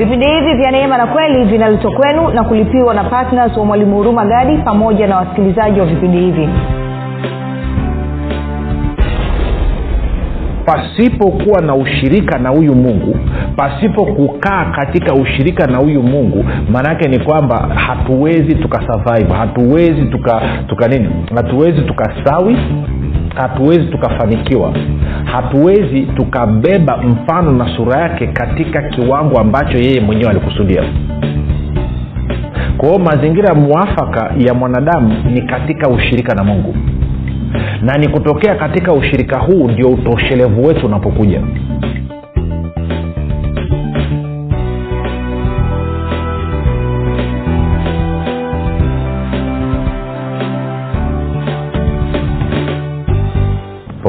vipindi hivi vya neema na kweli vinaletwa kwenu na kulipiwa na ptns wa mwalimu huruma gadi pamoja na wasikilizaji wa vipindi hivi. Pasipokuwa na ushirika na huyu mungu pasipo kukaa katika ushirika na huyu mungu maanaake ni kwamba hatuwezi tukasurvive hatuwezi tuka, tuka nini? Hatuwezi tukastawi hatuwezi tukafanikiwa. Hatuwezi tukabeba mfano na sura yake katika kiwango ambacho yeye mwenyewe alikusudia. Kwa hiyo mazingira mwafaka ya mwanadamu ni katika ushirika na mungu. Na ni kutokea katika ushirika huu ndio utoshelevu wetu unapokuja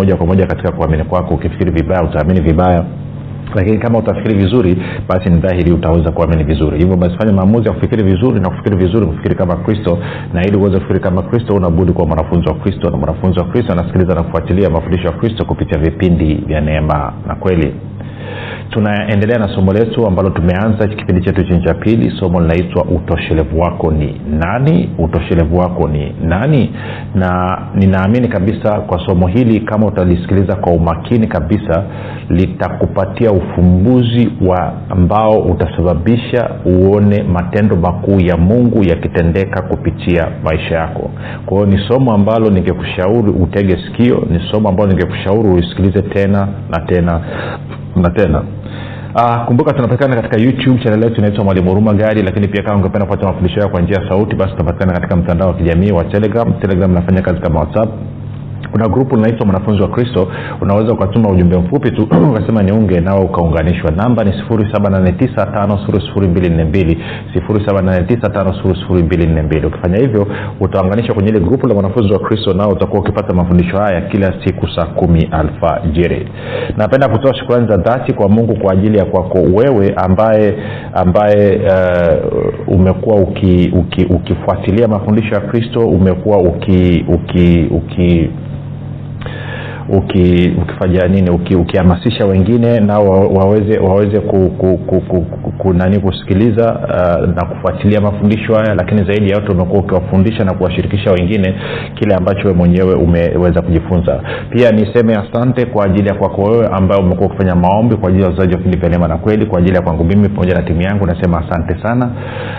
moja kwa moja katika kuamini kwako. Ukifikiri vibaya utaamini vibaya. Lakini kama utafikiri vizuri basi ni dhahiri utaweza kuamini vizuri. Hivyo basi fanya maamuzi ya kufikiri vizuri na kufikiri vizuri kufikiri kama kristo. Na ili uweze kufikiri kama kristo unabudi kuwa mwanafunzi wa kristo. Na mwanafunzi wa kristo anasikiliza na kufuatilia mafundisho ya kristo kupitia vipindi vya neema na kweli tunaendelea na somo letu ambalo tumeanza kipindi chetu chini cha pili. Somo linaitwa utoshelevu wako ni nani? Utoshelevu wako ni nani? Na ninaamini kabisa kwa somo hili kama utalisikiliza kwa umakini kabisa litakupatia ufumbuzi wa ambao utasababisha uone matendo makuu ya mungu yakitendeka kupitia maisha yako. Kwa hiyo ni somo ambalo ningekushauri utege sikio ni somo ambalo ningekushauri uisikilize tena na tena na tena Uh, kumbuka tunapatikana katika youtube chanel yetu inaitwa mwalimu huruma gari lakini pia kama ungependa kupata mafundisho yao kwa njia ya sauti basi tunapatikana katika mtandao wa kijamii wa telegram. Telegram inafanya kazi kama whatsapp kuna grupu linaitwa mwanafunzi wa kristo unaweza ukatuma ujumbe mfupi tu ukasema niunge nao ukaunganishwa. Namba ni 7895242 ukifanya hivyo utaunganishwa kwenye ile grupu la mwanafunzi wa kristo nao utakuwa ukipata mafundisho haya kila siku saa kumi alfajiri. Napenda kutoa shukrani za dhati kwa mungu kwa ajili ya kwako wewe ambaye ambaye uh, umekuwa uki, uki, ukifuatilia mafundisho ya kristo umekuwa uki, uki, uki uki, ukifanya nini uki, ukihamasisha wengine nao waweze waweze ku, ku, ku, ku, ku, ku, nani kusikiliza uh, na kufuatilia mafundisho haya. Lakini zaidi ya yote umekuwa ukiwafundisha na kuwashirikisha wengine kile ambacho we mwenyewe umeweza kujifunza. Pia niseme asante kwa ajili ya kwako wewe ambaye umekuwa ukifanya maombi kwa ajili ya wazaji wa vipindi vya neema na kweli kwa ajili ya kwangu mimi pamoja na timu yangu nasema asante sana.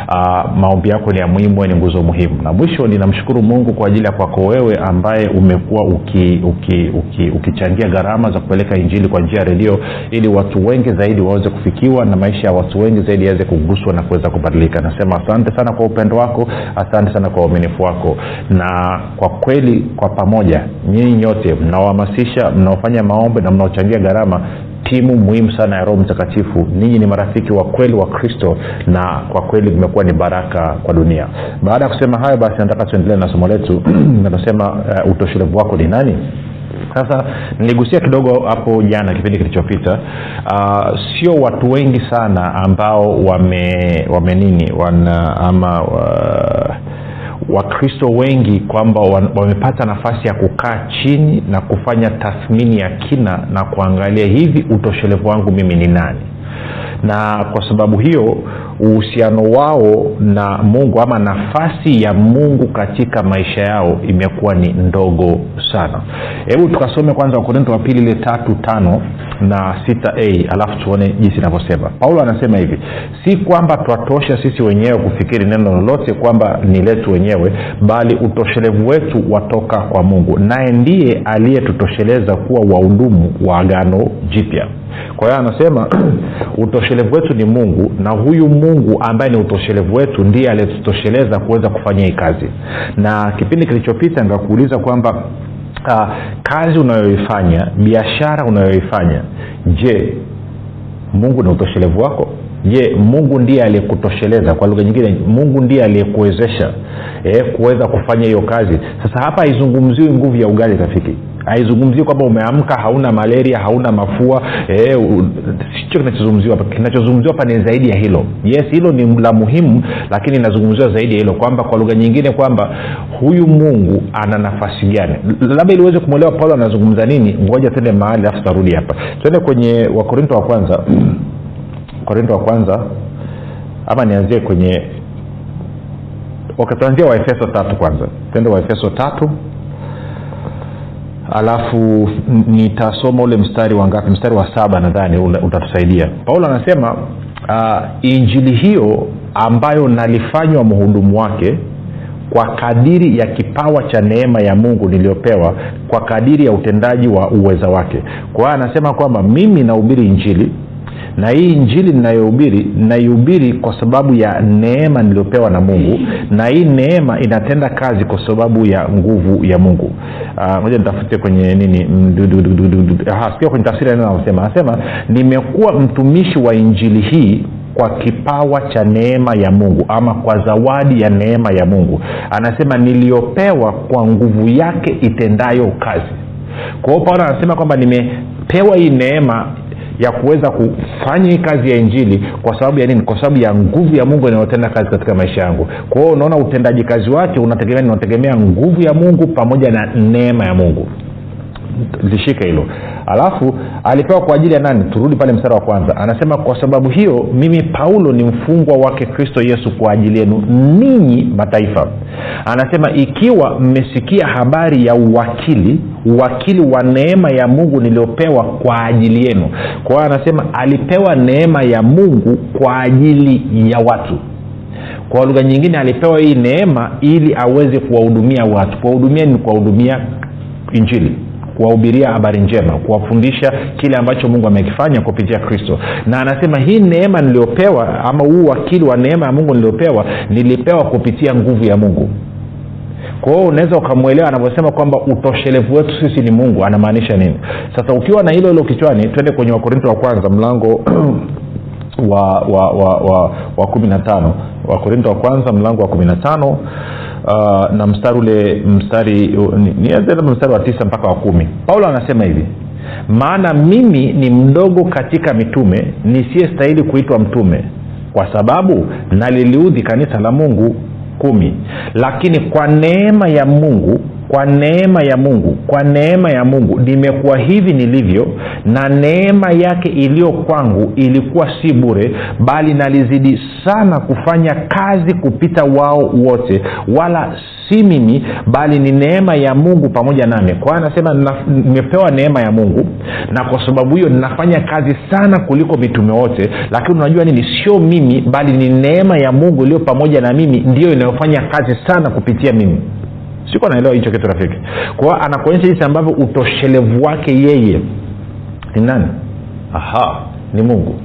Uh, maombi yako ni ya muhimu ni nguzo muhimu. Na mwisho ninamshukuru mungu kwa ajili ya kwako wewe ambaye umekuwa uki, uki, uki ukichangia gharama za kupeleka injili kwa njia ya redio ili watu wengi zaidi waweze kufikiwa na maisha ya watu wengi zaidi yaweze kuguswa na kuweza kubadilika. Nasema asante sana kwa upendo wako asante sana kwa uaminifu wako. Na kwa kweli kwa pamoja nyinyi nyote mnaohamasisha mnaofanya maombi na mnaochangia gharama timu muhimu sana ya roho mtakatifu ninyi ni marafiki wa kweli wa kristo na kwa kweli mmekuwa ni baraka kwa dunia. Baada ya kusema hayo basi nataka tuendelee na somo letu. Nasema uh, utoshelevu wako ni nani sasa niligusia kidogo hapo jana kipindi kilichopita. Uh, sio watu wengi sana ambao wame wame nini wana ama uh, wakristo wengi kwamba wamepata nafasi ya kukaa chini na kufanya tathmini ya kina na kuangalia hivi utoshelevu wangu mimi ni nani? Na kwa sababu hiyo uhusiano wao na mungu ama nafasi ya mungu katika maisha yao imekuwa ni ndogo sana. Hebu tukasome kwanza wakorinto wa pili ile tatu tano na sita a alafu tuone jinsi inavyosema. Paulo anasema hivi si kwamba twatosha sisi wenyewe kufikiri neno lolote kwamba ni letu wenyewe bali utoshelevu wetu watoka kwa mungu. Naye ndiye aliyetutosheleza kuwa wahudumu wa agano jipya. Kwa hiyo anasema utoshelevu wetu ni mungu na huyu mungu ambaye ni utoshelevu wetu ndiye aliyetutosheleza kuweza kufanya hii kazi. Na kipindi kilichopita nikakuuliza kwamba uh, kazi unayoifanya biashara unayoifanya je mungu ni utoshelevu wako je mungu ndiye aliyekutosheleza? Kwa lugha nyingine mungu ndiye aliyekuwezesha e, kuweza kufanya hiyo kazi. Sasa hapa haizungumziwi nguvu ya ugali rafiki. Haizungumzii kwamba umeamka hauna malaria hauna mafua e, kinachozungumziwa kinachozungumziwa hapa ni zaidi ya hilo. Yes hilo ni la muhimu lakini inazungumziwa zaidi ya hilo. Kwamba kwa lugha nyingine kwamba huyu mungu ana nafasi gani? Labda ili uweze kumwelewa paulo anazungumza nini ngoja tende mahali alafu tarudi hapa. Twende kwenye wakorinto wa kwanza korinto wa kwanza ama nianzie kwenye wakatuanzia waefeso tatu kwanza. Tuende waefeso tatu. Alafu nitasoma ule mstari wa ngapi? Mstari wa saba nadhani utatusaidia. Paulo anasema uh, injili hiyo ambayo nalifanywa mhudumu wake kwa kadiri ya kipawa cha neema ya mungu niliyopewa kwa kadiri ya utendaji wa uweza wake. Kwa hiyo anasema kwamba mimi nahubiri injili na hii injili ninayohubiri naihubiri kwa sababu ya neema niliyopewa na mungu. Na hii neema inatenda kazi kwa sababu ya nguvu ya mungu. Moja nitafutie kwenye nini sikia kwenye tafsiri neno anasema anasema nimekuwa mtumishi wa injili hii kwa kipawa cha neema ya mungu ama kwa zawadi ya neema ya mungu. Anasema niliyopewa kwa nguvu yake itendayo kazi. Kwa hiyo paulo anasema kwamba nimepewa hii neema ya kuweza kufanya hii kazi ya injili kwa sababu ya nini? Kwa sababu ya nguvu ya mungu inayotenda kazi katika maisha yangu. Kwa hiyo unaona utendaji kazi wake unategemea unategemea nguvu ya mungu pamoja na neema ya mungu lishike hilo. Alafu alipewa kwa ajili ya nani? Turudi pale mstara wa kwanza. Anasema kwa sababu hiyo mimi paulo ni mfungwa wake kristo yesu kwa ajili yenu ninyi mataifa. Anasema ikiwa mmesikia habari ya uwakili uwakili wa neema ya mungu niliyopewa kwa ajili yenu. Kwa hiyo anasema alipewa neema ya mungu kwa ajili ya watu. Kwa lugha nyingine alipewa hii neema ili aweze kuwahudumia watu. Kuwahudumia ni kuwahudumia injili kuwahubiria habari njema kuwafundisha kile ambacho mungu amekifanya kupitia kristo. Na anasema hii neema niliyopewa ama huu wakili wa neema ya mungu niliyopewa nilipewa kupitia nguvu ya mungu. Kwa hiyo unaweza ukamwelewa anavyosema kwamba utoshelevu wetu sisi ni mungu anamaanisha nini? Sasa ukiwa na hilo hilo kichwani twende kwenye wakorinto wa kwanza mlango wa wa wa wa, wa kumi na tano. Wakorinto wa kwanza mlango wa kumi na tano uh, na mstari ule mstari nianze mstari wa tisa mpaka wa kumi. Paulo anasema hivi maana mimi ni mdogo katika mitume nisiyestahili kuitwa mtume kwa sababu naliliudhi kanisa la mungu kumi. Lakini kwa neema ya mungu kwa neema ya mungu kwa neema ya mungu nimekuwa hivi nilivyo na neema yake iliyo kwangu ilikuwa si bure bali nalizidi sana kufanya kazi kupita wao wote. Wala si mimi bali ni neema ya mungu pamoja nami. Kwa anasema nimepewa neema ya mungu na kwa sababu hiyo ninafanya kazi sana kuliko mitume wote. Lakini unajua nini? Sio mimi bali ni neema ya mungu iliyo pamoja na mimi ndiyo inayofanya kazi sana kupitia mimi siko naelewa hicho kitu rafiki. Kwao anakuonyesha jinsi ambavyo utoshelevu wake yeye ni nani? Aha ni mungu.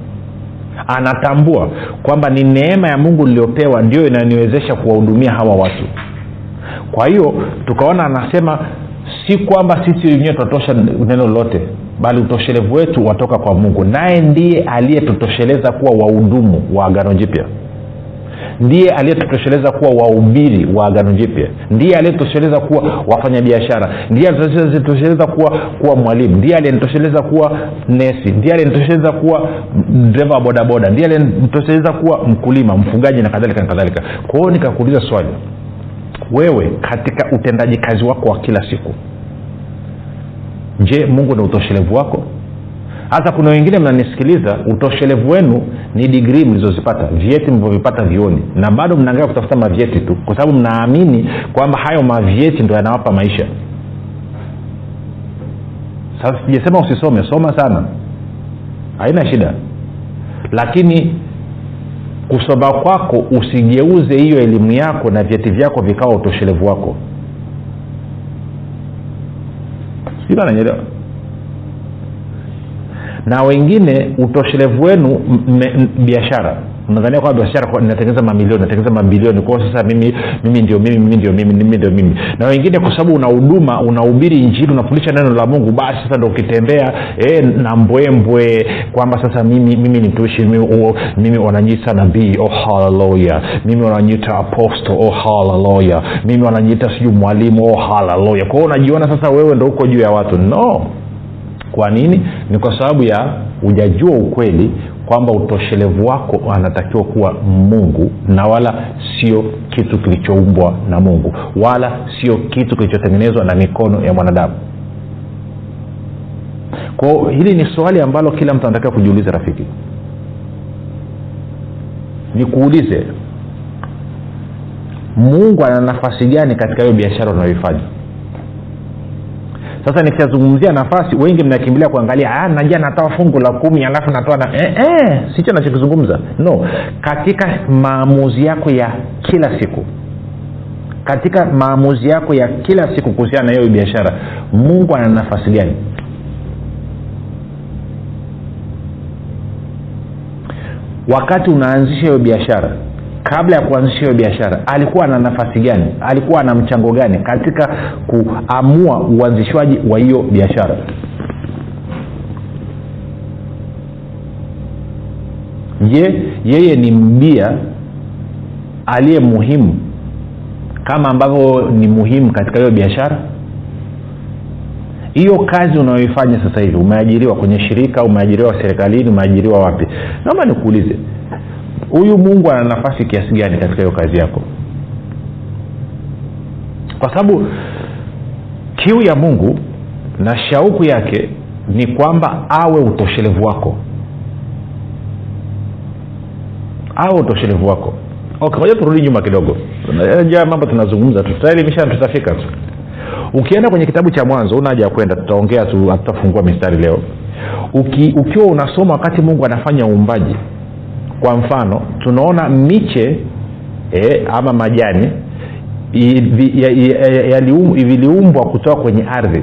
Anatambua kwamba ni neema ya mungu niliyopewa ndio inaniwezesha kuwahudumia hawa watu. Kwa hiyo tukaona anasema si kwamba sisi wenyewe tunatosha neno lolote bali utoshelevu wetu watoka kwa mungu. Naye ndiye aliyetutosheleza kuwa wahudumu wa agano jipya ndiye aliyetutosheleza kuwa wahubiri wa agano jipya. Ndiye aliyetosheleza kuwa wafanyabiashara. Ndiye aliyetosheleza kuwa kuwa mwalimu. Ndiye aliyenitosheleza kuwa nesi. Ndiye aliyenitosheleza kuwa dreva wa bodaboda. Ndiye aliyenitosheleza kuwa mkulima mfugaji na kadhalika na kadhalika. Kwa nikakuuliza swali. Wewe katika utendaji kazi wako wa kila siku je mungu ni utoshelevu wako hasa kuna wengine mnanisikiliza utoshelevu wenu ni digrii mlizozipata vyeti mlivyovipata vioni. Na bado mnaangalia kutafuta mavyeti tu kwa sababu mnaamini kwamba hayo mavyeti ndo yanawapa maisha. Sasa sijasema usisome soma sana. Haina shida. Lakini kusoma kwako usigeuze hiyo elimu yako na vyeti vyako vikawa utoshelevu wako. Sijui ananyelewa na wengine utoshelevu wenu biashara. Nadhania kwamba biashara inatengeneza mamilioni inatengeneza mabilioni. Kwao sasa mimi mimi ndio mimi mimi ndio mimi mimi ndio mimi. Na wengine kwa sababu una huduma unahubiri injili unafundisha neno la mungu basi sasa ndo ukitembea e, na mbwembwe kwamba sasa mimi mimi ni mimi, oh, mimi wananyiita nabii. Oh haleluya mimi wananyiita aposto oh haleluya mimi wananyiita sijui mwalimu. Oh haleluya kwao unajiona sasa wewe ndo uko juu ya watu. No kwa nini? Ni kwa sababu ya hujajua ukweli kwamba utoshelevu wako anatakiwa kuwa mungu na wala sio kitu kilichoumbwa na mungu wala sio kitu kilichotengenezwa na mikono ya mwanadamu. Kwao hili ni swali ambalo kila mtu anatakiwa kujiuliza rafiki. Nikuulize mungu ana nafasi gani katika hiyo biashara unayoifanya sasa nikishazungumzia nafasi wengi mnakimbilia kuangalia "Ah, najia natoa fungu la kumi alafu natoa na eh, eh, sicho nachokizungumza no. Katika maamuzi yako ya kila siku katika maamuzi yako ya kila siku kuhusiana na hiyo biashara mungu ana nafasi gani? Wakati unaanzisha hiyo biashara kabla ya kuanzisha hiyo biashara alikuwa na nafasi gani? Alikuwa na mchango gani katika kuamua uanzishwaji wa hiyo biashara? Je yeye ni mbia aliye muhimu kama ambavyo ni muhimu katika hiyo biashara? Hiyo kazi unayoifanya sasa hivi umeajiriwa kwenye shirika umeajiriwa serikalini umeajiriwa wapi? Naomba nikuulize huyu mungu ana nafasi kiasi gani katika hiyo kazi yako? Kwa sababu kiu ya mungu na shauku yake ni kwamba awe utoshelevu wako. Awe utoshelevu wako. Okay moja turudi nyuma kidogo. Ja mambo tunazungumza tutaelimisha tutafika tu. Ukienda kwenye kitabu cha mwanzo una haja ya kwenda tutaongea tu hatutafungua mistari leo. Uki, ukiwa unasoma wakati mungu anafanya uumbaji kwa mfano tunaona miche e, ama majani viliumbwa kutoka kwenye ardhi.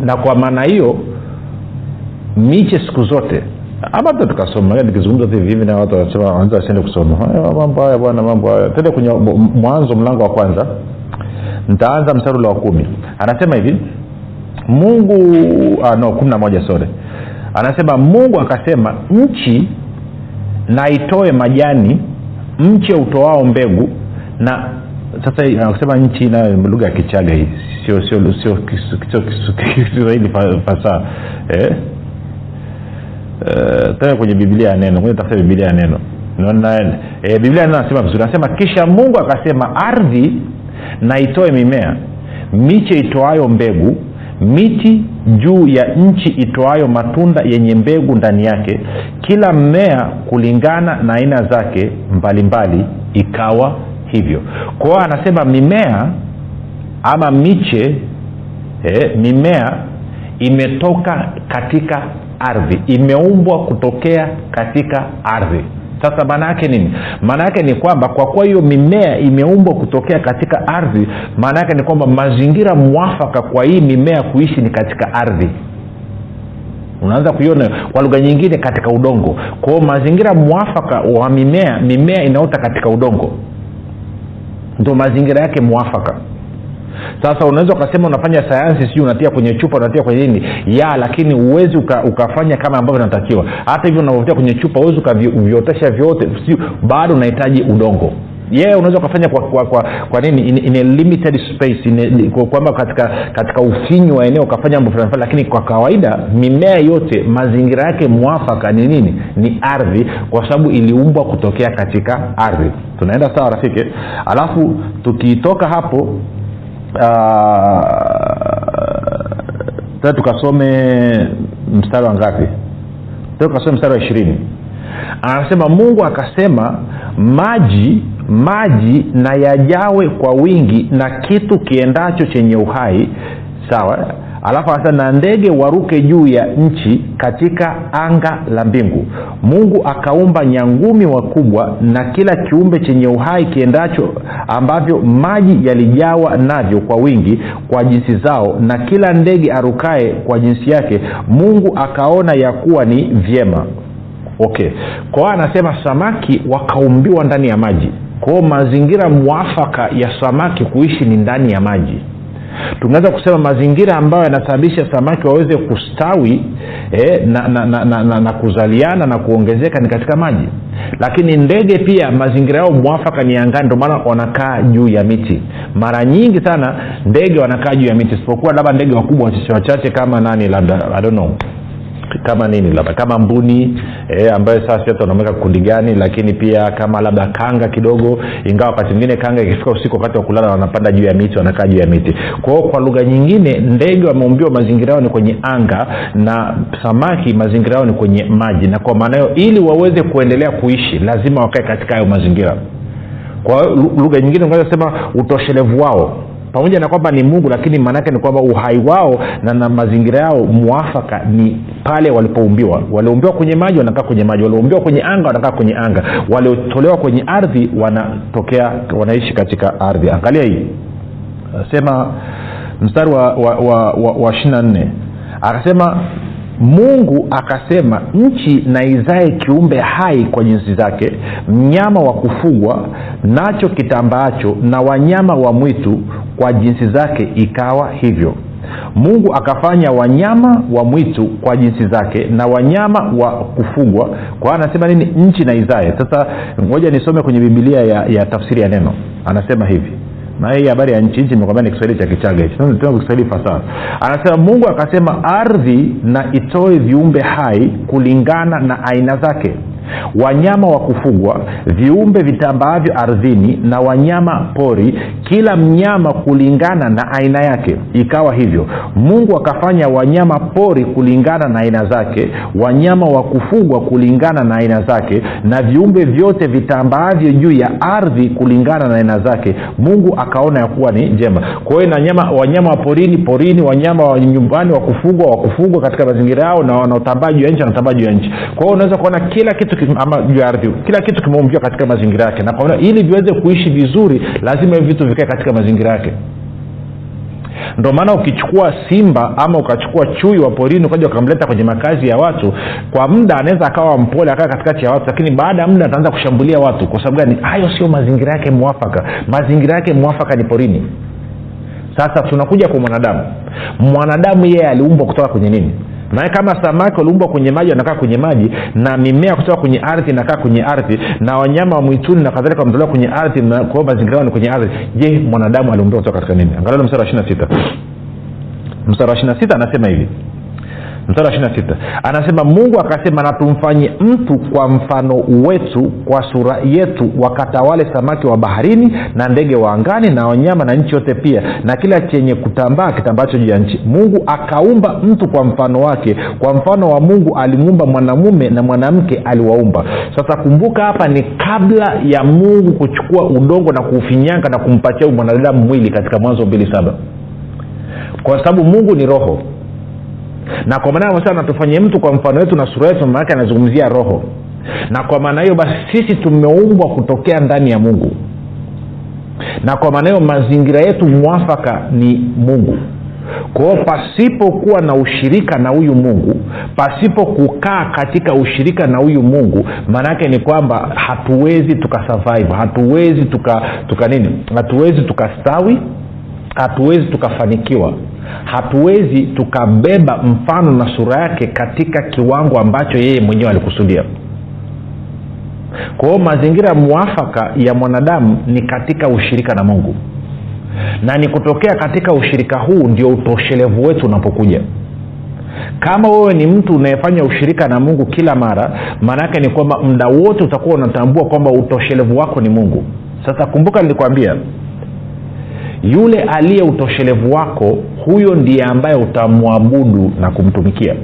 Na kwa maana hiyo miche siku zote ama hata tukasoma nikizungumza hivi na watu wanasema wasiende kusoma. Mambo haya bwana mambo haya. Tende kwenye mwanzo mlango wa kwanza. Ntaanza msarulo wa kumi. Anasema hivi mungu ah, no kumi na moja sore anasema mungu akasema nchi na itoe majani mche utoao mbegu. Na sasa anasema nchi na lugha ya kichaga hii sio sio sio kiswahili fa- fasaha. Eh? Eh, tena kwenye biblia ya neno tafuta biblia ya neno. Naona e, biblia neno anasema vizuri. Anasema kisha mungu akasema ardhi na itoe mimea miche itoayo mbegu miti juu ya nchi itoayo matunda yenye mbegu ndani yake kila mmea kulingana na aina zake mbalimbali mbali, ikawa hivyo. Kwao anasema mimea ama miche eh, mimea imetoka katika ardhi imeumbwa kutokea katika ardhi sasa maana yake nini? Maana yake ni kwamba kwa kuwa hiyo mimea imeumbwa kutokea katika ardhi maana yake ni kwamba mazingira mwafaka kwa hii mimea kuishi ni katika ardhi. Unaanza kuiona kwa lugha nyingine katika udongo. Kwao mazingira mwafaka wa mimea mimea inaota katika udongo. Ndo mazingira yake mwafaka sasa unaweza ukasema unafanya sayansi sijui unatia kwenye chupa unatia kwenye nini? Ya lakini huwezi uka, ukafanya kama ambavyo inatakiwa. Hata hivyo unavyotia kwenye chupa huwezi ukaviotesha vyote bado unahitaji udongo. Yeye yeah, unaweza ukafanya kwa, kwa, kwa, kwa nini? In, in a limited space kwamba katika katika ufinyu wa eneo ukafanya mambo fulani lakini kwa kawaida mimea yote mazingira yake mwafaka ni nini? Ni ardhi kwa sababu iliumbwa kutokea katika ardhi. Tunaenda sawa rafiki? Alafu tukitoka hapo uh, tukasome mstari wa ngapi? Tukasome mstari wa ishirini. Anasema mungu akasema maji maji na yajawe kwa wingi na kitu kiendacho chenye uhai. Sawa alafu anasema na ndege waruke juu ya nchi katika anga la mbingu. Mungu akaumba nyangumi wakubwa na kila kiumbe chenye uhai kiendacho ambavyo maji yalijawa navyo kwa wingi kwa jinsi zao na kila ndege arukae kwa jinsi yake mungu akaona ya kuwa ni vyema. Okay. Kwao anasema samaki wakaumbiwa ndani ya maji. Kwao mazingira mwafaka ya samaki kuishi ni ndani ya maji tunaweza kusema mazingira ambayo yanasababisha samaki waweze kustawi eh, na, na, na, na, na, na kuzaliana na kuongezeka ni katika maji. Lakini ndege pia mazingira yao mwafaka ni angani ndio maana wanakaa juu ya miti. Mara nyingi sana ndege wanakaa juu ya miti isipokuwa labda ndege wakubwa wachache kama nani labda I don't know kama nini labda kama mbuni e, ambayo sasa hata unamweka gani lakini pia kama labda kanga kidogo ingawa wakati mwingine kanga ikifika usiku wakati wa kulala wanapanda juu ya miti wanakaa juu ya miti. Kwa kwa lugha nyingine ndege wameumbiwa mazingira yao ni kwenye anga na samaki mazingira yao ni kwenye maji. Na kwa maana hiyo ili waweze kuendelea kuishi lazima wakae katika hayo mazingira. Kwa lugha nyingine sema utoshelevu wao pamoja na kwamba ni mungu lakini maanaake ni kwamba uhai wao na, na mazingira yao mwafaka ni pale walipoumbiwa walioumbiwa kwenye maji wanakaa kwenye maji. Walioumbiwa kwenye anga wanakaa kwenye anga. Waliotolewa kwenye ardhi wanatokea wanaishi katika ardhi. Angalia hii. Sema mstari wa, wa, ishiri nne. Akasema mungu akasema nchi na izae kiumbe hai kwa jinsi zake mnyama wa kufugwa nacho kitambaacho na wanyama wa mwitu kwa jinsi zake ikawa hivyo. Mungu akafanya wanyama wa mwitu kwa jinsi zake na wanyama wa kufugwa. Kwa anasema nini? Nchi na izae sasa ngoja nisome kwenye bibilia ya, ya tafsiri ya neno. Anasema hivi na hii habari ya nchi nchi imekwambia ni kiswahili cha kichaga hichi. Kiswahili fasaha. Anasema mungu akasema ardhi na itoe viumbe hai kulingana na aina zake wanyama wa kufugwa viumbe vitambaavyo ardhini na wanyama pori kila mnyama kulingana na aina yake. Ikawa hivyo. Mungu akafanya wanyama pori kulingana na aina zake wanyama wa kufugwa kulingana na aina zake na viumbe vyote vitambaavyo juu ya ardhi kulingana na aina zake. Mungu akaona ya kuwa ni njema. Kwa hiyo na wanyama wa porini porini wanyama wa nyumbani wa kufugwa wa kufugwa katika mazingira yao na wanaotambaa juu ya nchi wanatambaa juu ya nchi. Kwa hiyo unaweza kuona kila kitu ama juu ya ardhi. Kila kitu kimeumbiwa katika mazingira yake. Na kwa ili viweze kuishi vizuri lazima hivi vitu vikae katika mazingira yake. Ndio maana ukichukua simba ama ukachukua chui wa porini ukaja ukamleta kwenye makazi ya watu kwa muda anaweza akawa mpole akaa katikati ya watu lakini baada ya muda ataanza kushambulia watu. Kwa sababu gani? Hayo sio mazingira yake mwafaka. Mazingira yake mwafaka ni porini. Sasa tunakuja kwa mwanadamu. Mwanadamu yeye aliumbwa kutoka kwenye nini naye kama samaki waliumbwa kwenye maji wanakaa kwenye maji na mimea kutoka kwenye ardhi inakaa kwenye ardhi na wanyama wa mwituni na kadhalika wametolewa kwenye ardhi na kwao mazingira ni kwenye ardhi je mwanadamu aliumbiwa kutoka katika nini? Angalia mstari wa ishiri na sita. Mstari wa ishiri na sita anasema hivi mstari wa ishiri sita. Anasema mungu akasema na tumfanye mtu kwa mfano wetu kwa sura yetu wakatawale samaki wa baharini na ndege wa angani na wanyama na nchi yote pia na kila chenye kutambaa kitambacho juu ya nchi. Mungu akaumba mtu kwa mfano wake. Kwa mfano wa mungu alimuumba mwanamume na mwanamke aliwaumba. Sasa kumbuka hapa ni kabla ya mungu kuchukua udongo na kuufinyanga na kumpatia mwanadamu mwili katika mwanzo mbili saba. Kwa sababu mungu ni roho na kwa maana sasa natufanye mtu kwa mfano wetu na sura yetu maanake anazungumzia roho. Na kwa maana hiyo basi sisi tumeumbwa kutokea ndani ya mungu. Na kwa maana hiyo mazingira yetu mwafaka ni mungu. Kwao pasipokuwa na ushirika na huyu mungu pasipo kukaa katika ushirika na huyu mungu maanaake ni kwamba hatuwezi tukasurvive hatuwezi tuka tuka nini? Hatuwezi tukastawi hatuwezi tukafanikiwa hatuwezi tukabeba mfano na sura yake katika kiwango ambacho yeye mwenyewe alikusudia. Kwa hiyo mazingira mwafaka ya mwanadamu ni katika ushirika na mungu. Na ni kutokea katika ushirika huu ndio utoshelevu wetu unapokuja. Kama wewe ni mtu unayefanya ushirika na mungu kila mara maanaake ni kwamba muda wote utakuwa unatambua kwamba utoshelevu wako ni mungu. Sasa kumbuka nilikwambia yule aliye utoshelevu wako huyo ndiye ambaye utamwabudu na kumtumikia.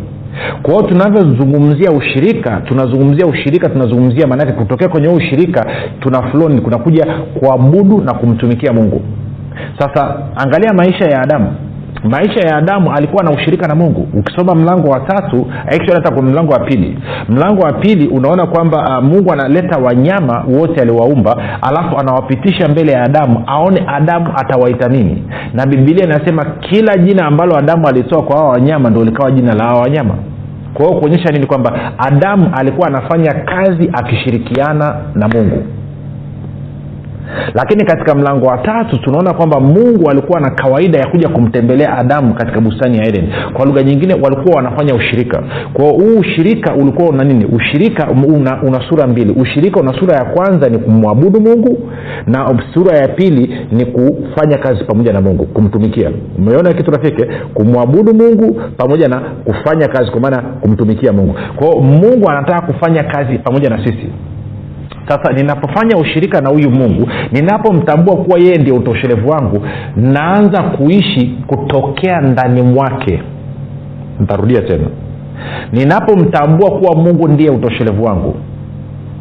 Kwa hiyo tunavyozungumzia ushirika tunazungumzia ushirika tunazungumzia maanake kutokea kwenye huu ushirika tuna floni kunakuja kuabudu na kumtumikia mungu. Sasa angalia maisha ya adamu maisha ya adamu alikuwa na ushirika na mungu. Ukisoma mlango wa tatu hata kuna mlango wa pili. Mlango wa pili unaona kwamba uh, mungu analeta wanyama wote aliwaumba alafu anawapitisha mbele ya adamu aone adamu atawaita nini. Na bibilia inasema kila jina ambalo adamu alitoa kwa hawa wanyama ndo likawa jina la hawa wanyama. Kwa hiyo kuonyesha nini kwamba adamu alikuwa anafanya kazi akishirikiana na mungu lakini katika mlango wa tatu tunaona kwamba mungu alikuwa na kawaida ya kuja kumtembelea adamu katika bustani ya eden. Kwa lugha nyingine walikuwa wanafanya ushirika. Kwao huu ushirika ulikuwa una nini? Ushirika una, una sura mbili. Ushirika una sura ya kwanza ni kumwabudu mungu na sura ya pili ni kufanya kazi pamoja na mungu kumtumikia. Umeona kitu rafiki? Kumwabudu mungu pamoja na kufanya kazi kwa maana kumtumikia mungu. Kwao mungu anataka kufanya kazi pamoja na sisi sasa ninapofanya ushirika na huyu mungu ninapomtambua kuwa yeye ndio utoshelevu wangu naanza kuishi kutokea ndani mwake. Ntarudia tena. Ninapomtambua kuwa mungu ndiye utoshelevu wangu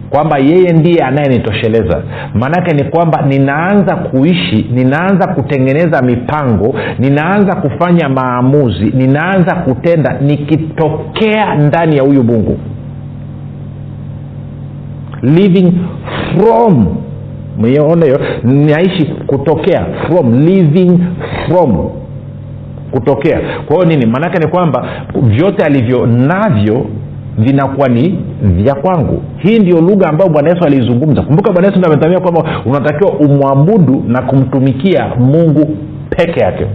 kwamba yeye ndiye anayenitosheleza maanake ni kwamba ninaanza kuishi ninaanza kutengeneza mipango ninaanza kufanya maamuzi ninaanza kutenda nikitokea ndani ya huyu mungu living from meiona hiyo? Naishi kutokea from living from kutokea. Kwa hiyo nini? Maanaake ni kwamba vyote alivyo navyo vinakuwa ni vya kwangu. Hii ndio lugha ambayo bwana yesu aliizungumza kumbuka bwana yesu ndo ametamia kwamba unatakiwa umwabudu na kumtumikia mungu peke yake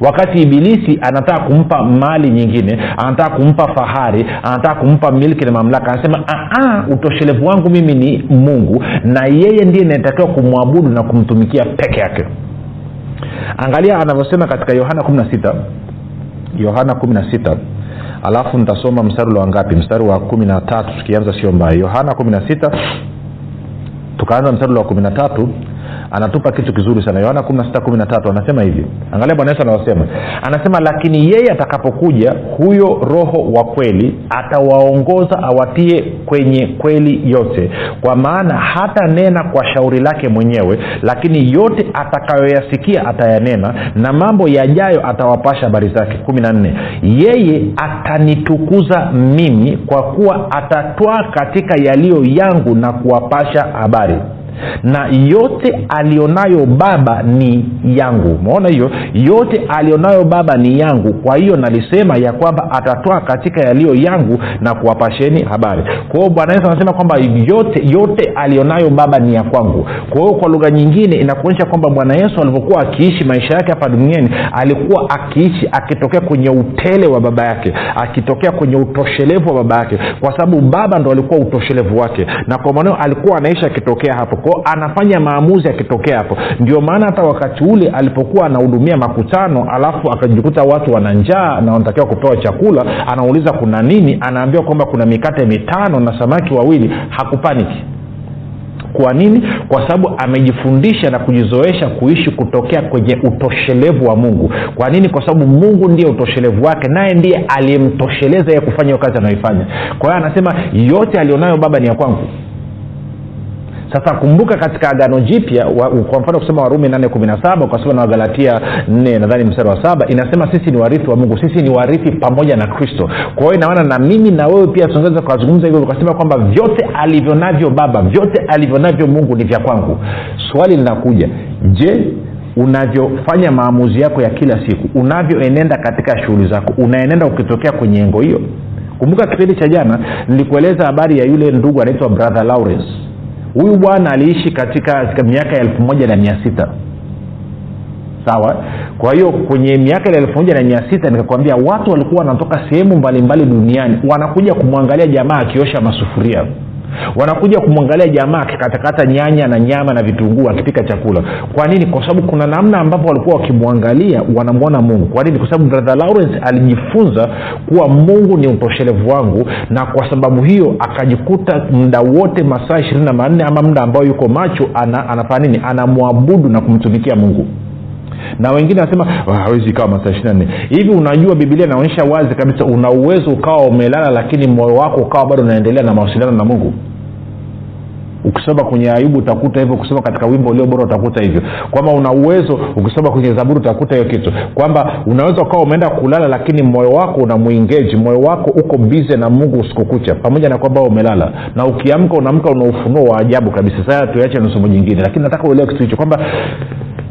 wakati ibilisi anataka kumpa mali nyingine anataka kumpa fahari anataka kumpa milki na mamlaka anasema utoshelevu wangu mimi ni mungu na yeye ndiye inatakiwa kumwabudu na kumtumikia peke yake. Angalia anavyosema katika yohana 16 yohana 16 alafu nitasoma mstari wa ngapi? Mstari wa kumi na tatu tukianza sio mbaya. Yohana 16 tukaanza mstari wa kumi na tatu anatupa kitu kizuri sana. Yohana 16 anasema hivi. Angalia bwana yesu anaosema anasema lakini yeye atakapokuja huyo roho wa kweli atawaongoza awatie kwenye kweli yote. Kwa maana hata nena kwa shauri lake mwenyewe lakini yote atakayoyasikia atayanena na mambo yajayo atawapasha habari zake. Kumi na nne. Yeye atanitukuza mimi kwa kuwa atatwaa katika yaliyo yangu na kuwapasha habari na yote alionayo baba ni yangu. Umeona hiyo? Yote alionayo baba ni yangu. Kwa hiyo nalisema ya kwamba atatoa katika yaliyo yangu na kuwapasheni habari. Kwa hiyo bwana yesu anasema kwamba yote yote alionayo baba ni ya kwangu. Kwa hiyo kwa lugha nyingine inakuonyesha kwamba bwana yesu alivyokuwa akiishi maisha yake hapa duniani alikuwa akiishi akitokea kwenye utele wa baba yake akitokea kwenye utoshelevu wa baba yake. Kwa sababu baba ndo alikuwa utoshelevu wake. Na kwa maneo alikuwa anaishi akitokea hapo kwao anafanya maamuzi akitokea hapo. Ndio maana hata wakati ule alipokuwa anahudumia makutano alafu akajikuta watu wana njaa na wanatakiwa kupewa chakula anauliza kuna nini? Anaambiwa kwamba kuna mikate mitano na samaki wawili. Hakupaniki. Kwa nini? Kwa sababu amejifundisha na kujizoesha kuishi kutokea kwenye utoshelevu wa mungu. Kwa nini? Kwa sababu mungu ndiye utoshelevu wake naye ndiye aliyemtosheleza ye kufanya hiyo kazi anayoifanya. Kwa hiyo anasema yote alionayo baba ni ya kwangu sasa kumbuka katika agano jipya kwa mfano kusema warumi 817 ukasoma na wagalatia 4 nadhani mstari wa saba inasema sisi ni warithi wa mungu sisi ni warithi pamoja na kristo. Kwa hiyo inamaana na mimi na wewe pia tunaweza tukazungumza hivyo tukasema kwamba vyote alivyo navyo baba vyote alivyo navyo mungu ni vya kwangu. Swali linakuja je unavyofanya maamuzi yako ya kila siku unavyoenenda katika shughuli zako unaenenda ukitokea kwenye engo hiyo? Kumbuka kipindi cha jana nilikueleza habari ya yule ndugu anaitwa brother lawrence huyu bwana aliishi katika, katika miaka ya elfu moja na mia sita. Sawa? Kwa hiyo kwenye miaka ya elfu moja na mia sita nikakwambia watu walikuwa wanatoka sehemu mbalimbali duniani wanakuja kumwangalia jamaa akiosha masufuria wanakuja kumwangalia jamaa akikatakata nyanya na nyama na vitunguu akipika chakula. Kwa nini? Kwa sababu kuna namna ambapo walikuwa wakimwangalia wanamwona mungu. Kwa nini? Kwa sababu brother lawrence alijifunza kuwa mungu ni utoshelevu wangu na kwa sababu hiyo akajikuta muda wote masaa ishirini na manne ama muda ambao yuko macho ana, anafanya nini? Anamwabudu na kumtumikia mungu na wengine wanasema hawezi ikawa masaa ishiri nne. Hivi unajua bibilia inaonyesha wazi kabisa una uwezo ukawa umelala lakini moyo wako ukawa bado unaendelea na mawasiliano na mungu. Ukisoma kwenye ayubu utakuta hivyo ukisoma katika wimbo ulio bora utakuta hivyo. Kwamba una uwezo ukisoma kwenye zaburi utakuta hiyo kitu. Kwamba unaweza ukawa umeenda kulala lakini moyo wako una mwingeji moyo wako uko bize na mungu usiku kucha. Pamoja na kwamba umelala. Na ukiamka unaamka una ufunuo wa ajabu kabisa. Sasa tuache na jingine. Lakini nataka uelewe kitu hicho kwamba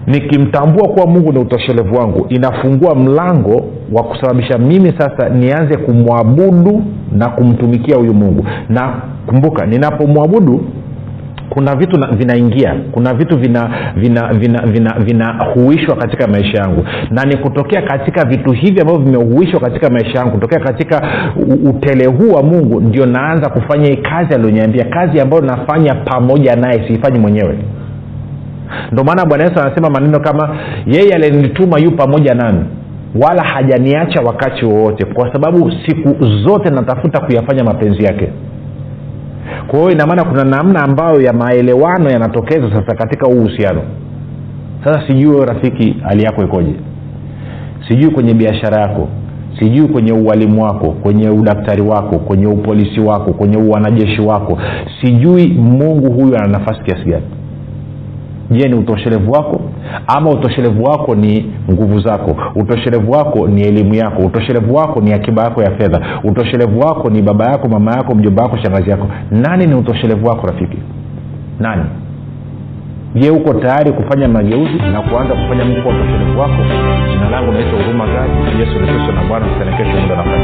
nikimtambua kuwa mungu ni utoshelevu wangu inafungua mlango wa kusababisha mimi sasa nianze kumwabudu na kumtumikia huyu mungu. Na kumbuka ninapomwabudu kuna vitu na, vinaingia kuna vitu vinahuishwa vina, vina, vina, katika maisha yangu. Na ni kutokea katika vitu hivi ambavyo vimehuishwa katika maisha yangu kutokea katika utele huu wa mungu ndio naanza kufanya kazi aliyoniambia kazi ambayo nafanya pamoja naye siifanyi mwenyewe ndio maana bwana yesu anasema maneno kama yeye alinituma yu pamoja nami wala hajaniacha wakati wowote kwa sababu siku zote natafuta kuyafanya mapenzi yake. Kwa hiyo inamaana kuna namna ambayo ya maelewano yanatokeza sasa katika huu uhusiano. Sasa sijui wewe rafiki hali yako ikoje? Sijui kwenye biashara yako sijui kwenye uwalimu wako kwenye udaktari wako kwenye upolisi wako kwenye uwanajeshi wako. Sijui mungu huyu ana nafasi kiasi gani je ni utoshelevu wako? Ama utoshelevu wako ni nguvu zako? Utoshelevu wako ni elimu yako? Utoshelevu wako ni akiba yako ya fedha? Utoshelevu wako ni baba yako mama yako mjomba wako shangazi yako? Nani ni utoshelevu wako rafiki? Nani? Je uko tayari kufanya mageuzi na kuanza kufanya mko wa utoshelevu wako? Jina langu naitwa huruma gadi. Yesu nikristo na bwana. Tutanekesha muda nafasi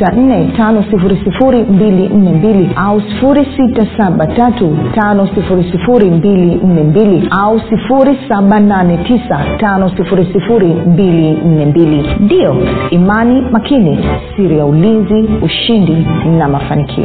7645242 au 6735242 au 7895242 ndiyo imani makini siri ya ulinzi ushindi na mafanikio